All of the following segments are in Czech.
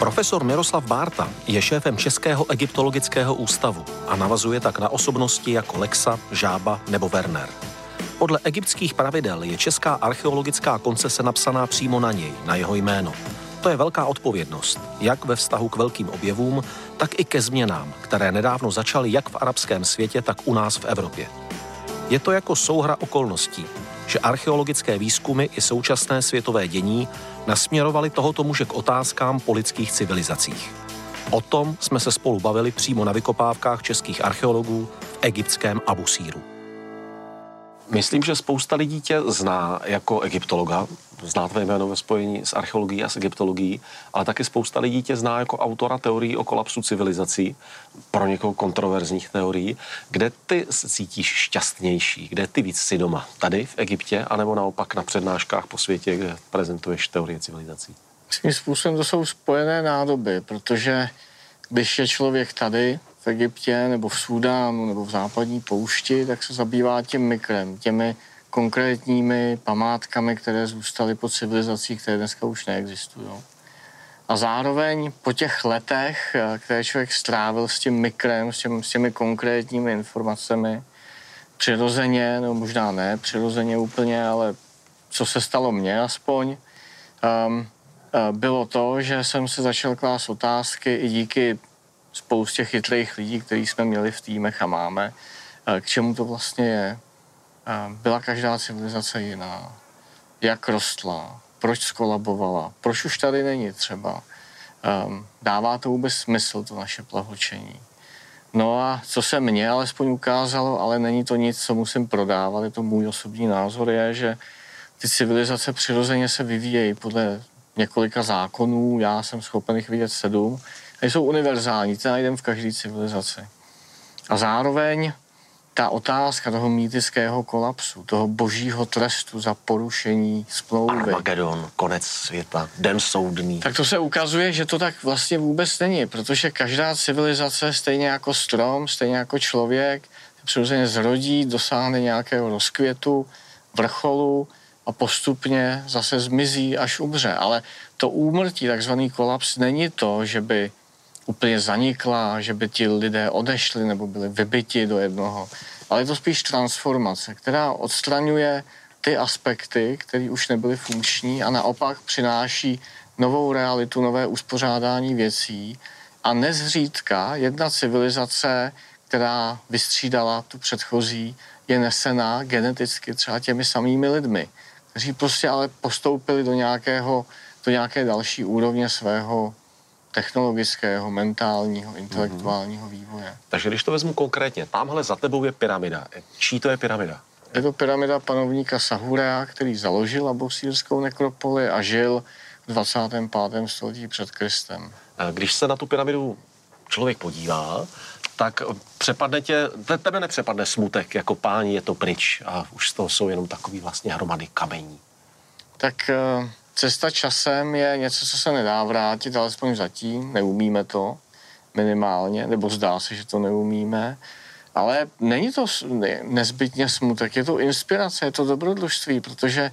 Profesor Miroslav Bárta je šéfem Českého egyptologického ústavu a navazuje tak na osobnosti jako Lexa, Žába nebo Werner. Podle egyptských pravidel je česká archeologická koncese napsaná přímo na něj, na jeho jméno. To je velká odpovědnost, jak ve vztahu k velkým objevům, tak i ke změnám, které nedávno začaly jak v arabském světě, tak u nás v Evropě. Je to jako souhra okolností, že archeologické výzkumy i současné světové dění nasměrovaly tohoto muže k otázkám po lidských civilizacích. O tom jsme se spolu bavili přímo na vykopávkách českých archeologů v egyptském Abusíru. Myslím, že spousta lidí tě zná jako egyptologa, zná tvé jméno ve spojení s archeologií a s egyptologií, ale taky spousta lidí tě zná jako autora teorií o kolapsu civilizací, pro někoho kontroverzních teorií. Kde ty se cítíš šťastnější? Kde ty víc si doma? Tady v Egyptě, anebo naopak na přednáškách po světě, kde prezentuješ teorie civilizací? Svým způsobem to jsou spojené nádoby, protože když je člověk tady, v Egyptě nebo v Súdánu nebo v západní poušti, tak se zabývá tím mikrem, těmi konkrétními památkami, které zůstaly po civilizacích, které dneska už neexistují. A zároveň po těch letech, které člověk strávil s tím mikrem, s, těmi, s těmi konkrétními informacemi, přirozeně, nebo možná ne přirozeně úplně, ale co se stalo mně aspoň, um, bylo to, že jsem se začal klást otázky i díky spoustě chytrých lidí, který jsme měli v týmech a máme, k čemu to vlastně je. Byla každá civilizace jiná. Jak rostla, proč skolabovala, proč už tady není třeba. Dává to vůbec smysl, to naše plahočení. No a co se mně alespoň ukázalo, ale není to nic, co musím prodávat, je to můj osobní názor, je, že ty civilizace přirozeně se vyvíjejí podle několika zákonů, já jsem schopen jich vidět sedm, jsou univerzální, ty najdeme v každé civilizaci. A zároveň ta otázka toho mýtického kolapsu, toho božího trestu za porušení smlouvy. Armagedon, konec světa, den soudný. Tak to se ukazuje, že to tak vlastně vůbec není, protože každá civilizace, stejně jako strom, stejně jako člověk, přirozeně zrodí, dosáhne nějakého rozkvětu, vrcholu a postupně zase zmizí, až umře. Ale to úmrtí, takzvaný kolaps, není to, že by úplně zanikla, že by ti lidé odešli nebo byli vybyti do jednoho. Ale je to spíš transformace, která odstraňuje ty aspekty, které už nebyly funkční a naopak přináší novou realitu, nové uspořádání věcí. A nezřídka jedna civilizace, která vystřídala tu předchozí, je nesená geneticky třeba těmi samými lidmi, kteří prostě ale postoupili do nějakého, do nějaké další úrovně svého technologického, mentálního, intelektuálního mm-hmm. vývoje. Takže když to vezmu konkrétně, tamhle za tebou je pyramida. Čí to je pyramida? Je to pyramida panovníka Sahurea, který založil abosírskou nekropoli a žil v 25. století před Kristem. Když se na tu pyramidu člověk podívá, tak přepadne tě, tebe nepřepadne smutek, jako páni je to pryč a už z toho jsou jenom takový vlastně hromady kamení. Tak uh cesta časem je něco, co se nedá vrátit, alespoň zatím, neumíme to minimálně, nebo zdá se, že to neumíme. Ale není to nezbytně smutek, je to inspirace, je to dobrodružství, protože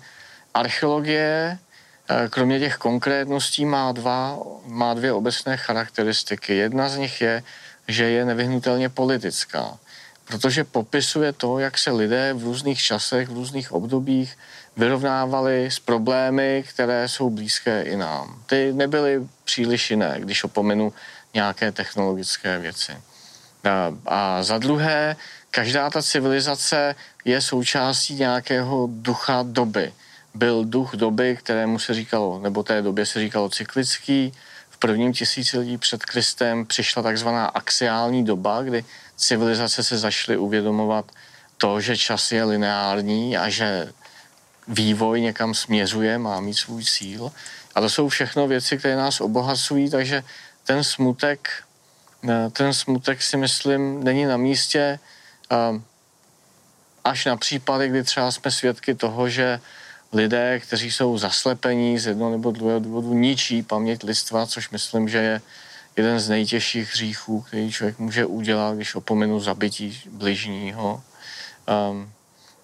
archeologie, eh, kromě těch konkrétností, má, dva, má dvě obecné charakteristiky. Jedna z nich je, že je nevyhnutelně politická, protože popisuje to, jak se lidé v různých časech, v různých obdobích vyrovnávali s problémy, které jsou blízké i nám. Ty nebyly příliš jiné, když opomenu nějaké technologické věci. A, za druhé, každá ta civilizace je součástí nějakého ducha doby. Byl duch doby, kterému se říkalo, nebo té době se říkalo cyklický. Prvním tisíciletí před Kristem přišla takzvaná axiální doba, kdy civilizace se zašly uvědomovat to, že čas je lineární a že vývoj někam směřuje, má mít svůj cíl. A to jsou všechno věci, které nás obohacují, takže ten smutek, eh, ten smutek si myslím není na místě eh, až na případy, kdy třeba jsme svědky toho, že lidé, kteří jsou zaslepení z jednoho nebo druhého důvodu, ničí paměť lidstva, což myslím, že je jeden z nejtěžších hříchů, který člověk může udělat, když opomenu zabití bližního. Um,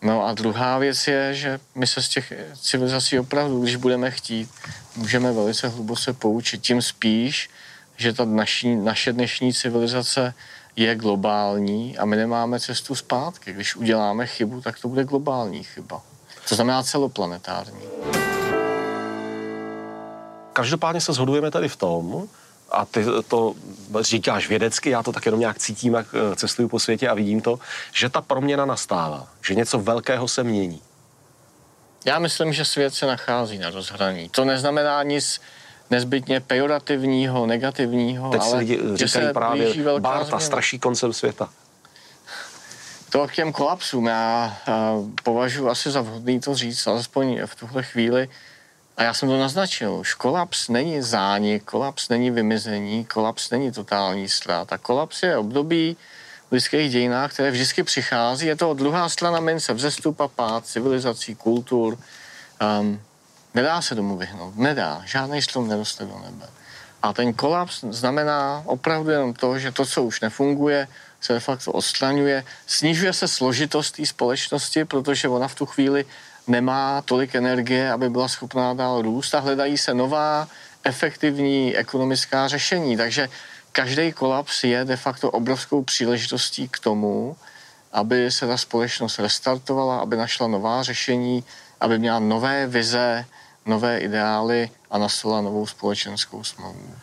No a druhá věc je, že my se z těch civilizací opravdu, když budeme chtít, můžeme velice hluboce poučit. Tím spíš, že ta naší, naše dnešní civilizace je globální a my nemáme cestu zpátky. Když uděláme chybu, tak to bude globální chyba. To znamená celoplanetární. Každopádně se shodujeme tady v tom, a ty to říkáš vědecky, já to tak jenom nějak cítím, jak eh, cestuju po světě a vidím to, že ta proměna nastává, že něco velkého se mění. Já myslím, že svět se nachází na rozhraní. To neznamená nic nezbytně pejorativního, negativního, Teď ale lidi že se právě Barta změna. straší koncem světa. To k těm kolapsům. Já považuji asi za vhodný to říct, alespoň v tuhle chvíli, a já jsem to naznačil. Kolaps není zánik, kolaps není vymizení, kolaps není totální ztráta. Kolaps je období v lidských dějinách, které vždycky přichází. Je to druhá strana mince, vzestup a pád civilizací, kultur. Um, nedá se tomu vyhnout. Nedá. Žádný strom neroste do nebe. A ten kolaps znamená opravdu jenom to, že to, co už nefunguje, se de facto odstraňuje. Snižuje se složitost té společnosti, protože ona v tu chvíli nemá tolik energie, aby byla schopná dál růst a hledají se nová efektivní ekonomická řešení. Takže každý kolaps je de facto obrovskou příležitostí k tomu, aby se ta společnost restartovala, aby našla nová řešení, aby měla nové vize, nové ideály a nastala novou společenskou smlouvu.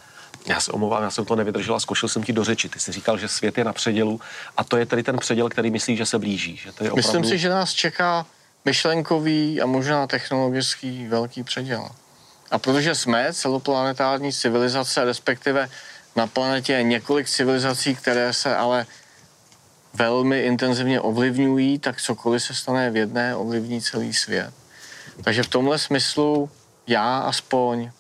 Já se omlouvám, já jsem to nevydržel a zkoušel jsem ti do řeči. Ty jsi říkal, že svět je na předělu a to je tedy ten předěl, který myslíš, že se blíží. Že to je opravdu... Myslím si, že nás čeká myšlenkový a možná technologický velký předěl. A protože jsme celoplanetární civilizace, respektive na planetě je několik civilizací, které se ale velmi intenzivně ovlivňují, tak cokoliv se stane v jedné, ovlivní celý svět. Takže v tomhle smyslu já aspoň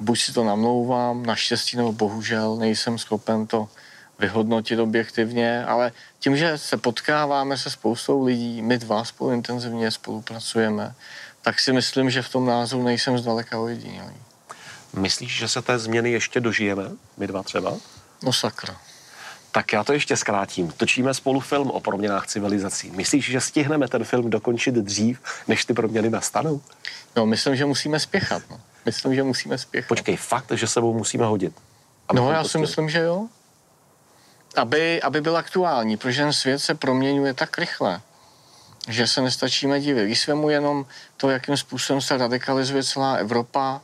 buď si to namlouvám, naštěstí nebo bohužel nejsem schopen to vyhodnotit objektivně, ale tím, že se potkáváme se spoustou lidí, my dva spolu intenzivně spolupracujeme, tak si myslím, že v tom názoru nejsem zdaleka ojedinělý. Myslíš, že se té změny ještě dožijeme, my dva třeba? No sakra. Tak já to ještě zkrátím. Točíme spolu film o proměnách civilizací. Myslíš, že stihneme ten film dokončit dřív, než ty proměny nastanou? No, myslím, že musíme spěchat. No. Myslím, že musíme spěchat. Počkej, fakt, že sebou musíme hodit? No, já si myslím, že jo aby, aby byl aktuální, protože ten svět se proměňuje tak rychle, že se nestačíme divit. Když mu jenom to, jakým způsobem se radikalizuje celá Evropa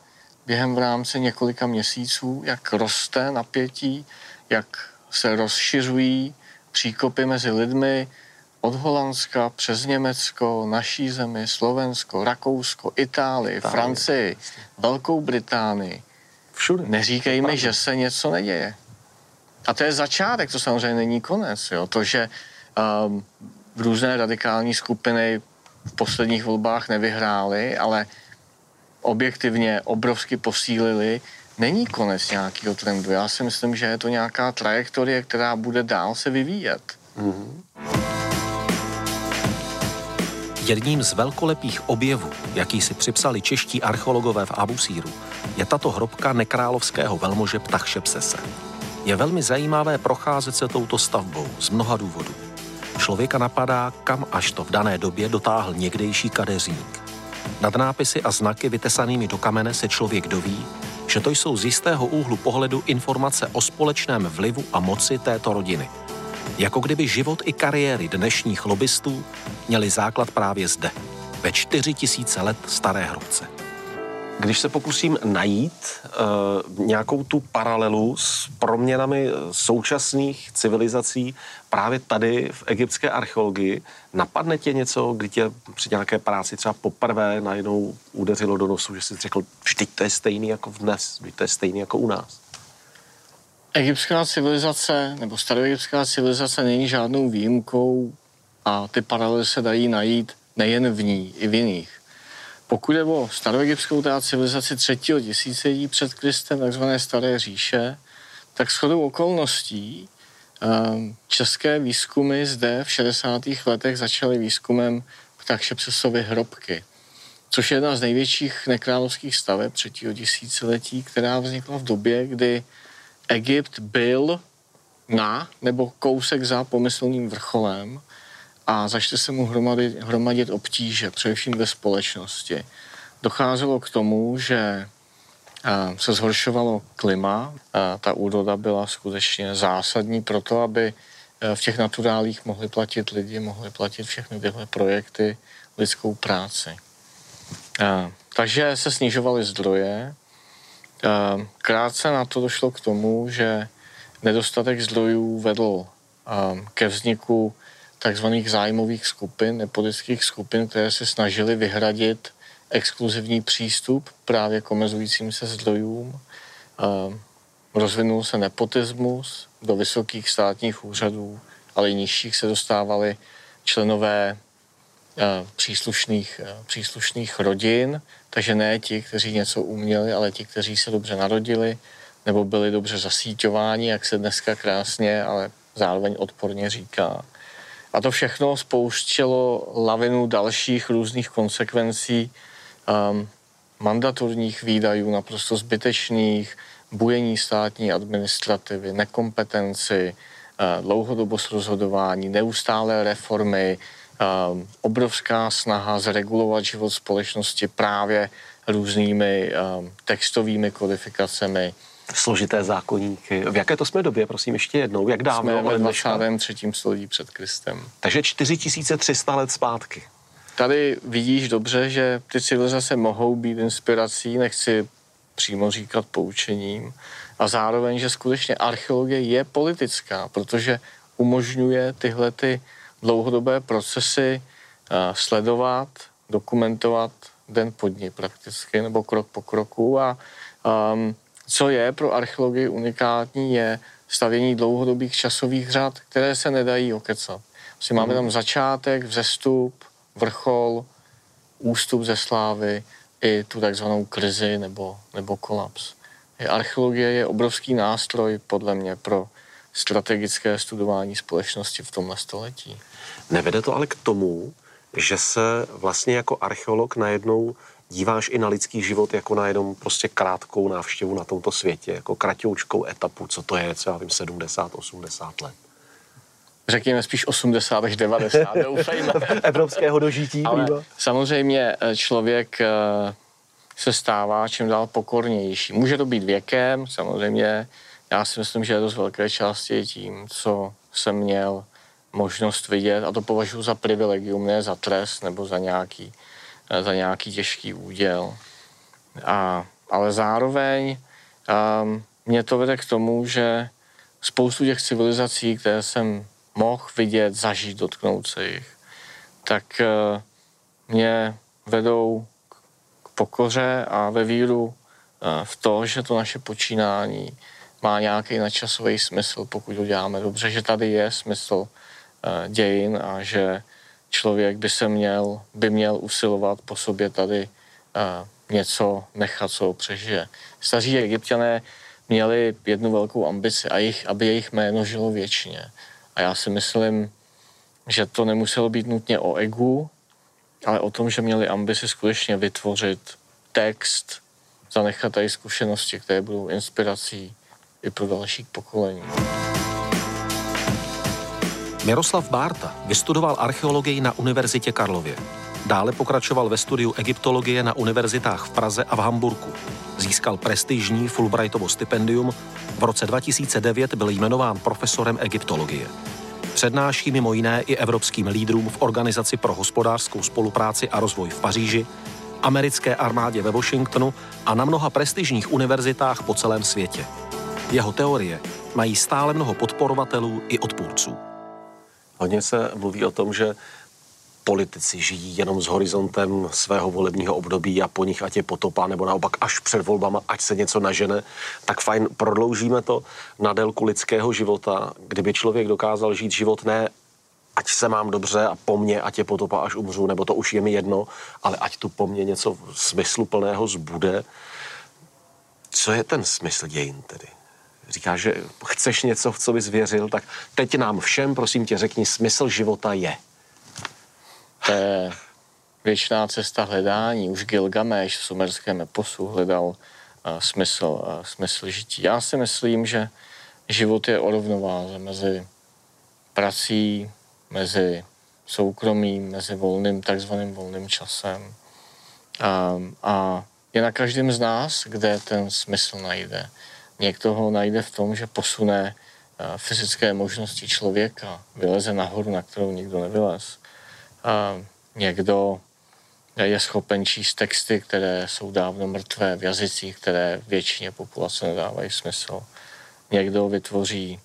během v rámci několika měsíců, jak roste napětí, jak se rozšiřují příkopy mezi lidmi od Holandska přes Německo, naší zemi, Slovensko, Rakousko, Itálii, Itálii. Francii, Velkou Británii. Všude. Neříkej mi, že se něco neděje. A to je začátek, to samozřejmě není konec. Jo? To, že um, různé radikální skupiny v posledních volbách nevyhrály, ale objektivně obrovsky posílili, není konec nějakého trendu. Já si myslím, že je to nějaká trajektorie, která bude dál se vyvíjet. Mm-hmm. Jedním z velkolepých objevů, jaký si připsali čeští archeologové v Abusíru, je tato hrobka nekrálovského velmože Ptachšepsese. Je velmi zajímavé procházet se touto stavbou z mnoha důvodů. Člověka napadá, kam až to v dané době dotáhl někdejší kadeřník. Nad nápisy a znaky vytesanými do kamene se člověk doví, že to jsou z jistého úhlu pohledu informace o společném vlivu a moci této rodiny. Jako kdyby život i kariéry dnešních lobbystů měli základ právě zde, ve čtyři tisíce let staré hrobce. Když se pokusím najít uh, nějakou tu paralelu s proměnami současných civilizací právě tady v egyptské archeologii, napadne tě něco, kdy tě při nějaké práci třeba poprvé najednou udeřilo do nosu, že jsi řekl, vždyť to je stejný jako v dnes, vždyť to je stejný jako u nás. Egyptská civilizace nebo staroegyptská civilizace není žádnou výjimkou a ty paralely se dají najít nejen v ní, i v jiných. Pokud je o staroegyptskou teda civilizaci třetího tisíciletí před Kristem, takzvané Staré říše, tak shodou okolností ehm, české výzkumy zde v 60. letech začaly výzkumem Ptachšepsesovy hrobky, což je jedna z největších nekrálovských staveb třetího tisíciletí, která vznikla v době, kdy Egypt byl na nebo kousek za pomyslným vrcholem a začaly se mu hromadit, hromadit obtíže, především ve společnosti. Docházelo k tomu, že se zhoršovalo klima. Ta úroda byla skutečně zásadní pro to, aby v těch naturálích mohli platit lidi, mohli platit všechny tyhle projekty, lidskou práci. Takže se snižovaly zdroje. Krátce na to došlo k tomu, že nedostatek zdrojů vedl ke vzniku takzvaných zájmových skupin, nepolitických skupin, které se snažily vyhradit exkluzivní přístup právě k omezujícím se zdrojům. Rozvinul se nepotismus do vysokých státních úřadů, ale i nižších se dostávali členové příslušných, příslušných rodin, takže ne ti, kteří něco uměli, ale ti, kteří se dobře narodili nebo byli dobře zasíťováni, jak se dneska krásně, ale zároveň odporně říká. A to všechno spouštělo lavinu dalších různých konsekvencí, um, mandatorních výdajů, naprosto zbytečných, bujení státní administrativy, nekompetenci, uh, dlouhodobost rozhodování, neustálé reformy, obrovská snaha zregulovat život společnosti právě různými um, textovými kodifikacemi, složité zákonníky. V jaké to jsme době, prosím, ještě jednou? Jak dávno? Jsme ve 23. století před Kristem. Takže 4300 let zpátky. Tady vidíš dobře, že ty civilizace mohou být inspirací, nechci přímo říkat poučením, a zároveň, že skutečně archeologie je politická, protože umožňuje tyhle ty dlouhodobé procesy sledovat, dokumentovat den po dní prakticky, nebo krok po kroku a um, co je pro archeologii unikátní, je stavění dlouhodobých časových řad, které se nedají okecat. Vlastně máme mhm. tam začátek, vzestup, vrchol, ústup ze slávy i tu takzvanou krizi nebo, nebo kolaps. Archeologie je obrovský nástroj podle mě pro strategické studování společnosti v tomhle století. Nevede to ale k tomu, že se vlastně jako archeolog najednou díváš i na lidský život jako na jenom prostě krátkou návštěvu na tomto světě, jako kratoučkou etapu, co to je, co já vím, 70, 80 let. Řekněme spíš 80 až 90, doufejme. Evropského dožití. Ale samozřejmě eh, člověk eh, se stává čím dál pokornější. Může to být věkem, samozřejmě. Já si myslím, že je dost velké části tím, co jsem měl možnost vidět a to považuji za privilegium, ne za trest nebo za nějaký Eh, za nějaký těžký úděl. A, ale zároveň um, mě to vede k tomu, že spoustu těch civilizací, které jsem mohl vidět, zažít, dotknout se jich, tak uh, mě vedou k pokoře a ve víru uh, v to, že to naše počínání má nějaký nadčasový smysl, pokud ho děláme dobře, že tady je smysl uh, dějin a že člověk by se měl, by měl usilovat po sobě tady uh, něco nechat, co přežije. Staří egyptiané měli jednu velkou ambici, a jich, aby jejich jméno žilo věčně. A já si myslím, že to nemuselo být nutně o egu, ale o tom, že měli ambici skutečně vytvořit text, zanechat tady zkušenosti, které budou inspirací i pro další pokolení. Miroslav Bárta vystudoval archeologii na Univerzitě Karlově. Dále pokračoval ve studiu egyptologie na univerzitách v Praze a v Hamburku. Získal prestižní Fulbrightovo stipendium. V roce 2009 byl jmenován profesorem egyptologie. Přednáší mimo jiné i evropským lídrům v Organizaci pro hospodářskou spolupráci a rozvoj v Paříži, americké armádě ve Washingtonu a na mnoha prestižních univerzitách po celém světě. Jeho teorie mají stále mnoho podporovatelů i odpůrců. Hodně se mluví o tom, že politici žijí jenom s horizontem svého volebního období a po nich ať je potopa, nebo naopak až před volbama, ať se něco nažene, tak fajn, prodloužíme to na délku lidského života, kdyby člověk dokázal žít život ne ať se mám dobře a po mně, ať je potopa, až umřu, nebo to už je mi jedno, ale ať tu po mně něco smysluplného zbude. Co je ten smysl dějin tedy? Říká, že chceš něco, v co bys věřil, tak teď nám všem, prosím tě, řekni, smysl života je. To je věčná cesta hledání. Už Gilgamesh v sumerském eposu hledal uh, smysl, uh, smysl žití. Já si myslím, že život je o rovnováze mezi prací, mezi soukromím, mezi volným, takzvaným volným časem. A, a je na každém z nás, kde ten smysl najde. Někdo ho najde v tom, že posune fyzické možnosti člověka, vyleze nahoru, na kterou nikdo nevylez. A někdo je schopen číst texty, které jsou dávno mrtvé v jazycích, které většině populace nedávají smysl. Někdo vytvoří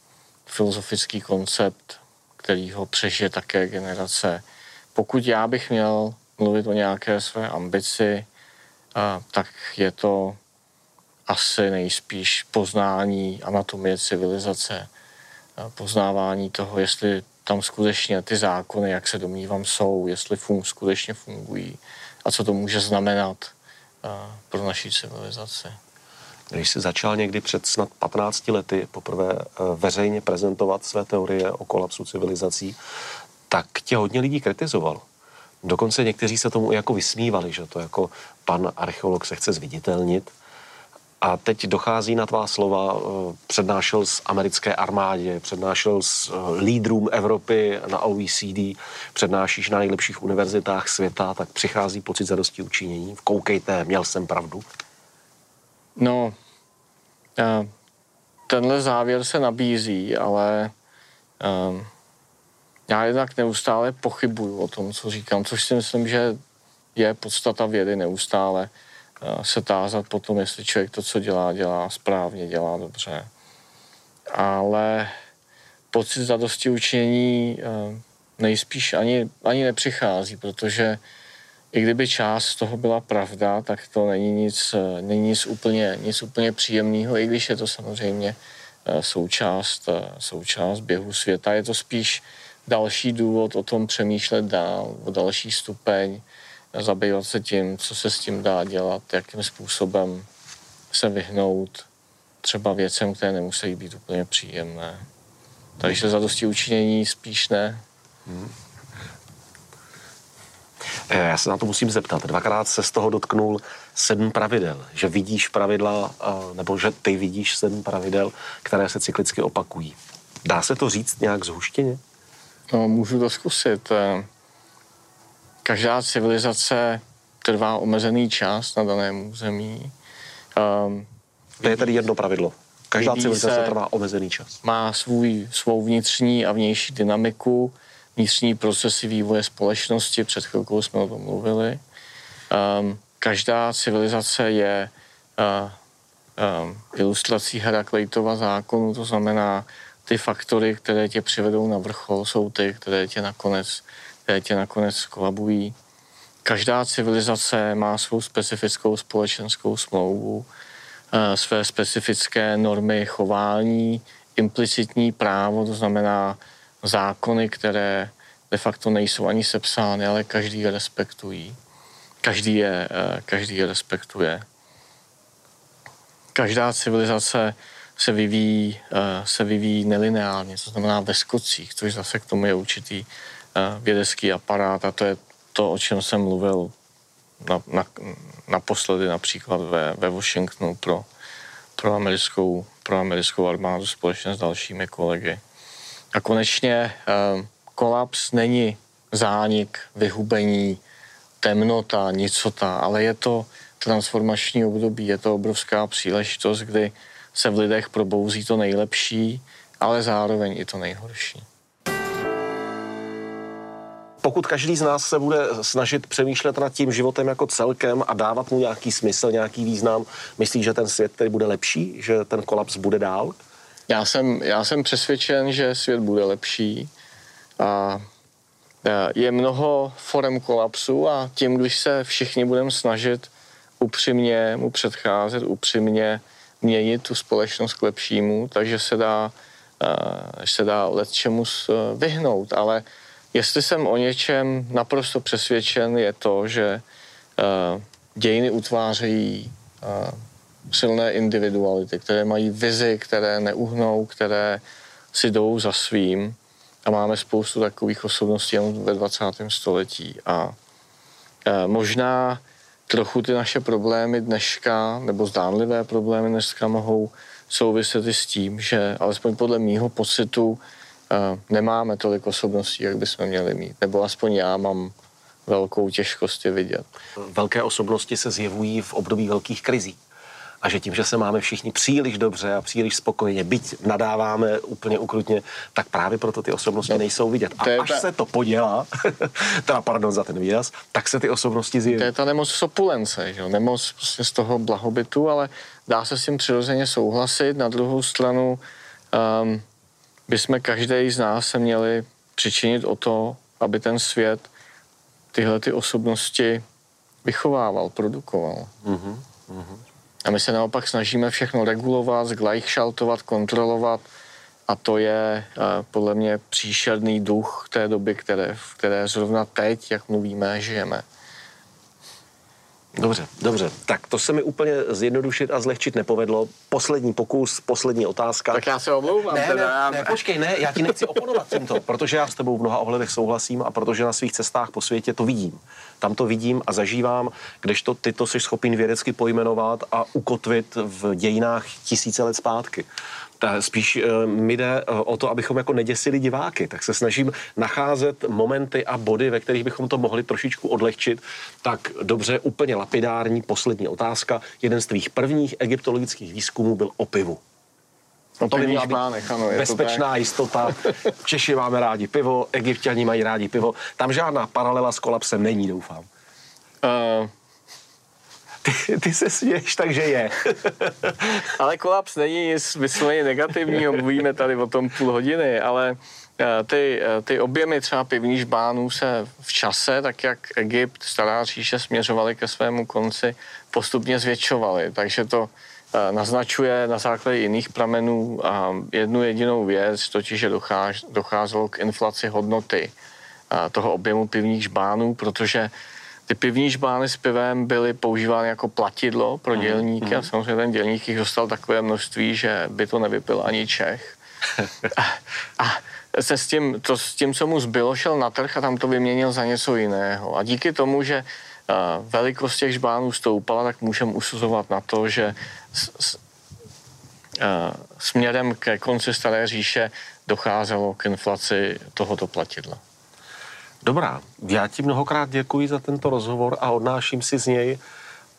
filozofický koncept, který ho přežije také generace. Pokud já bych měl mluvit o nějaké své ambici, a, tak je to asi nejspíš poznání anatomie civilizace, poznávání toho, jestli tam skutečně ty zákony, jak se domnívám, jsou, jestli fun- skutečně fungují a co to může znamenat pro naší civilizaci. Když jsi začal někdy před snad 15 lety poprvé e, veřejně prezentovat své teorie o kolapsu civilizací, tak tě hodně lidí kritizovalo. Dokonce někteří se tomu jako vysmívali, že to jako pan archeolog se chce zviditelnit. A teď dochází na tvá slova, eh, přednášel z americké armádě, přednášel s eh, lídrům Evropy na OECD, přednášíš na nejlepších univerzitách světa, tak přichází pocit zadosti učinění. Koukejte, měl jsem pravdu. No, tenhle závěr se nabízí, ale já jednak neustále pochybuju o tom, co říkám, což si myslím, že je podstata vědy neustále se tázat potom, jestli člověk to, co dělá, dělá správně, dělá dobře. Ale pocit zadosti učinění eh, nejspíš ani, ani nepřichází, protože i kdyby část z toho byla pravda, tak to není nic, eh, není nic, úplně, nic úplně příjemného, i když je to samozřejmě eh, součást, součást běhu světa. Je to spíš další důvod o tom přemýšlet dál, o další stupeň, zabývat se tím, co se s tím dá dělat, jakým způsobem se vyhnout třeba věcem, které nemusí být úplně příjemné. Takže za dosti učinění spíš ne. Hmm. Já se na to musím zeptat. Dvakrát se z toho dotknul sedm pravidel. Že vidíš pravidla, nebo že ty vidíš sedm pravidel, které se cyklicky opakují. Dá se to říct nějak zhuštěně? No, můžu to zkusit. Každá civilizace trvá omezený čas na daném území. Um, to je tedy jedno pravidlo. Každá civilizace trvá omezený čas. Má svůj, svou vnitřní a vnější dynamiku, vnitřní procesy vývoje společnosti, před chvilkou jsme o tom mluvili. Um, každá civilizace je uh, um, ilustrací Herakleitova zákonu, to znamená, ty faktory, které tě přivedou na vrchol, jsou ty, které tě nakonec které tě nakonec kolabují. Každá civilizace má svou specifickou společenskou smlouvu, eh, své specifické normy chování, implicitní právo, to znamená zákony, které de facto nejsou ani sepsány, ale každý je respektují. Každý je, eh, každý je respektuje. Každá civilizace se vyvíjí, eh, se vyvíjí nelineárně, to znamená ve skocích, což zase k tomu je určitý vědecký aparát a to je to, o čem jsem mluvil na, na, naposledy například ve, ve Washingtonu pro, pro, americkou, pro americkou armádu společně s dalšími kolegy. A konečně eh, kolaps není zánik, vyhubení, temnota, nicota, ale je to transformační období, je to obrovská příležitost, kdy se v lidech probouzí to nejlepší, ale zároveň i to nejhorší pokud každý z nás se bude snažit přemýšlet nad tím životem jako celkem a dávat mu nějaký smysl, nějaký význam, myslíš, že ten svět tedy bude lepší, že ten kolaps bude dál? Já jsem, já jsem přesvědčen, že svět bude lepší a je mnoho forem kolapsu a tím, když se všichni budeme snažit upřímně mu předcházet, upřímně měnit tu společnost k lepšímu, takže se dá, se dá let čemu vyhnout, ale Jestli jsem o něčem naprosto přesvědčen, je to, že uh, dějiny utvářejí uh, silné individuality, které mají vizi, které neuhnou, které si jdou za svým. A máme spoustu takových osobností jen ve 20. století. A uh, možná trochu ty naše problémy dneška, nebo zdánlivé problémy dneska mohou souviset i s tím, že alespoň podle mýho pocitu nemáme tolik osobností, jak bychom měli mít. Nebo aspoň já mám velkou těžkost je vidět. Velké osobnosti se zjevují v období velkých krizí a že tím, že se máme všichni příliš dobře a příliš spokojeně, byť nadáváme úplně ukrutně, tak právě proto ty osobnosti no, nejsou vidět. A až ta... se to podělá, teda pardon za ten výraz, tak se ty osobnosti zjeví. To je ta nemoc z opulence, že? nemoc prostě z toho blahobytu, ale dá se s tím přirozeně souhlasit. Na druhou stranu um, bychom každý z nás se měli přičinit o to, aby ten svět tyhle ty osobnosti vychovával, produkoval. Mm-hmm. Mm-hmm. A my se naopak snažíme všechno regulovat, zglajšaltovat, kontrolovat a to je uh, podle mě příšerný duch té doby, které, v které zrovna teď, jak mluvíme, žijeme. Dobře, dobře. Tak to se mi úplně zjednodušit a zlehčit nepovedlo. Poslední pokus, poslední otázka. Tak já se omlouvám. Ne, teda. ne, ne, počkej, ne, já ti nechci oponovat tímto, protože já s tebou v mnoha ohledech souhlasím a protože na svých cestách po světě to vidím. Tam to vidím a zažívám, kdežto ty to jsi schopen vědecky pojmenovat a ukotvit v dějinách tisíce let zpátky spíš eh, mi jde eh, o to, abychom jako neděsili diváky, tak se snažím nacházet momenty a body, ve kterých bychom to mohli trošičku odlehčit. Tak dobře, úplně lapidární poslední otázka. Jeden z tvých prvních egyptologických výzkumů byl o pivu. No to by měla být ano, bezpečná jistota. Češi máme rádi pivo, egyptiani mají rádi pivo. Tam žádná paralela s kolapsem není, doufám. Uh, ty, ty se směješ, takže je. ale kolaps není vysloveně negativního, mluvíme tady o tom půl hodiny, ale eh, ty, eh, ty objemy třeba pivních žbánů se v čase, tak jak Egypt, stará říše směřovaly ke svému konci, postupně zvětšovaly. Takže to eh, naznačuje na základě jiných pramenů jednu jedinou věc, totiž, že docházelo k inflaci hodnoty toho objemu pivních žbánů, protože ty pivní žbány s pivem byly používány jako platidlo pro mhm, dělníky mm. a samozřejmě ten dělník jich dostal takové množství, že by to nevypil ani Čech. a, a se s tím, to, s tím, co mu zbylo, šel na trh a tam to vyměnil za něco jiného. A díky tomu, že uh, velikost těch žbánů stoupala, tak můžeme usuzovat na to, že s, s, uh, směrem ke konci Staré říše docházelo k inflaci tohoto platidla. Dobrá, já ti mnohokrát děkuji za tento rozhovor a odnáším si z něj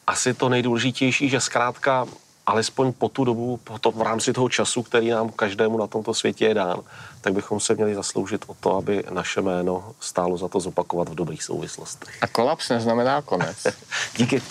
asi to nejdůležitější, že zkrátka alespoň po tu dobu, po to, v rámci toho času, který nám každému na tomto světě je dán, tak bychom se měli zasloužit o to, aby naše jméno stálo za to zopakovat v dobrých souvislostech. A kolaps neznamená konec. Díky.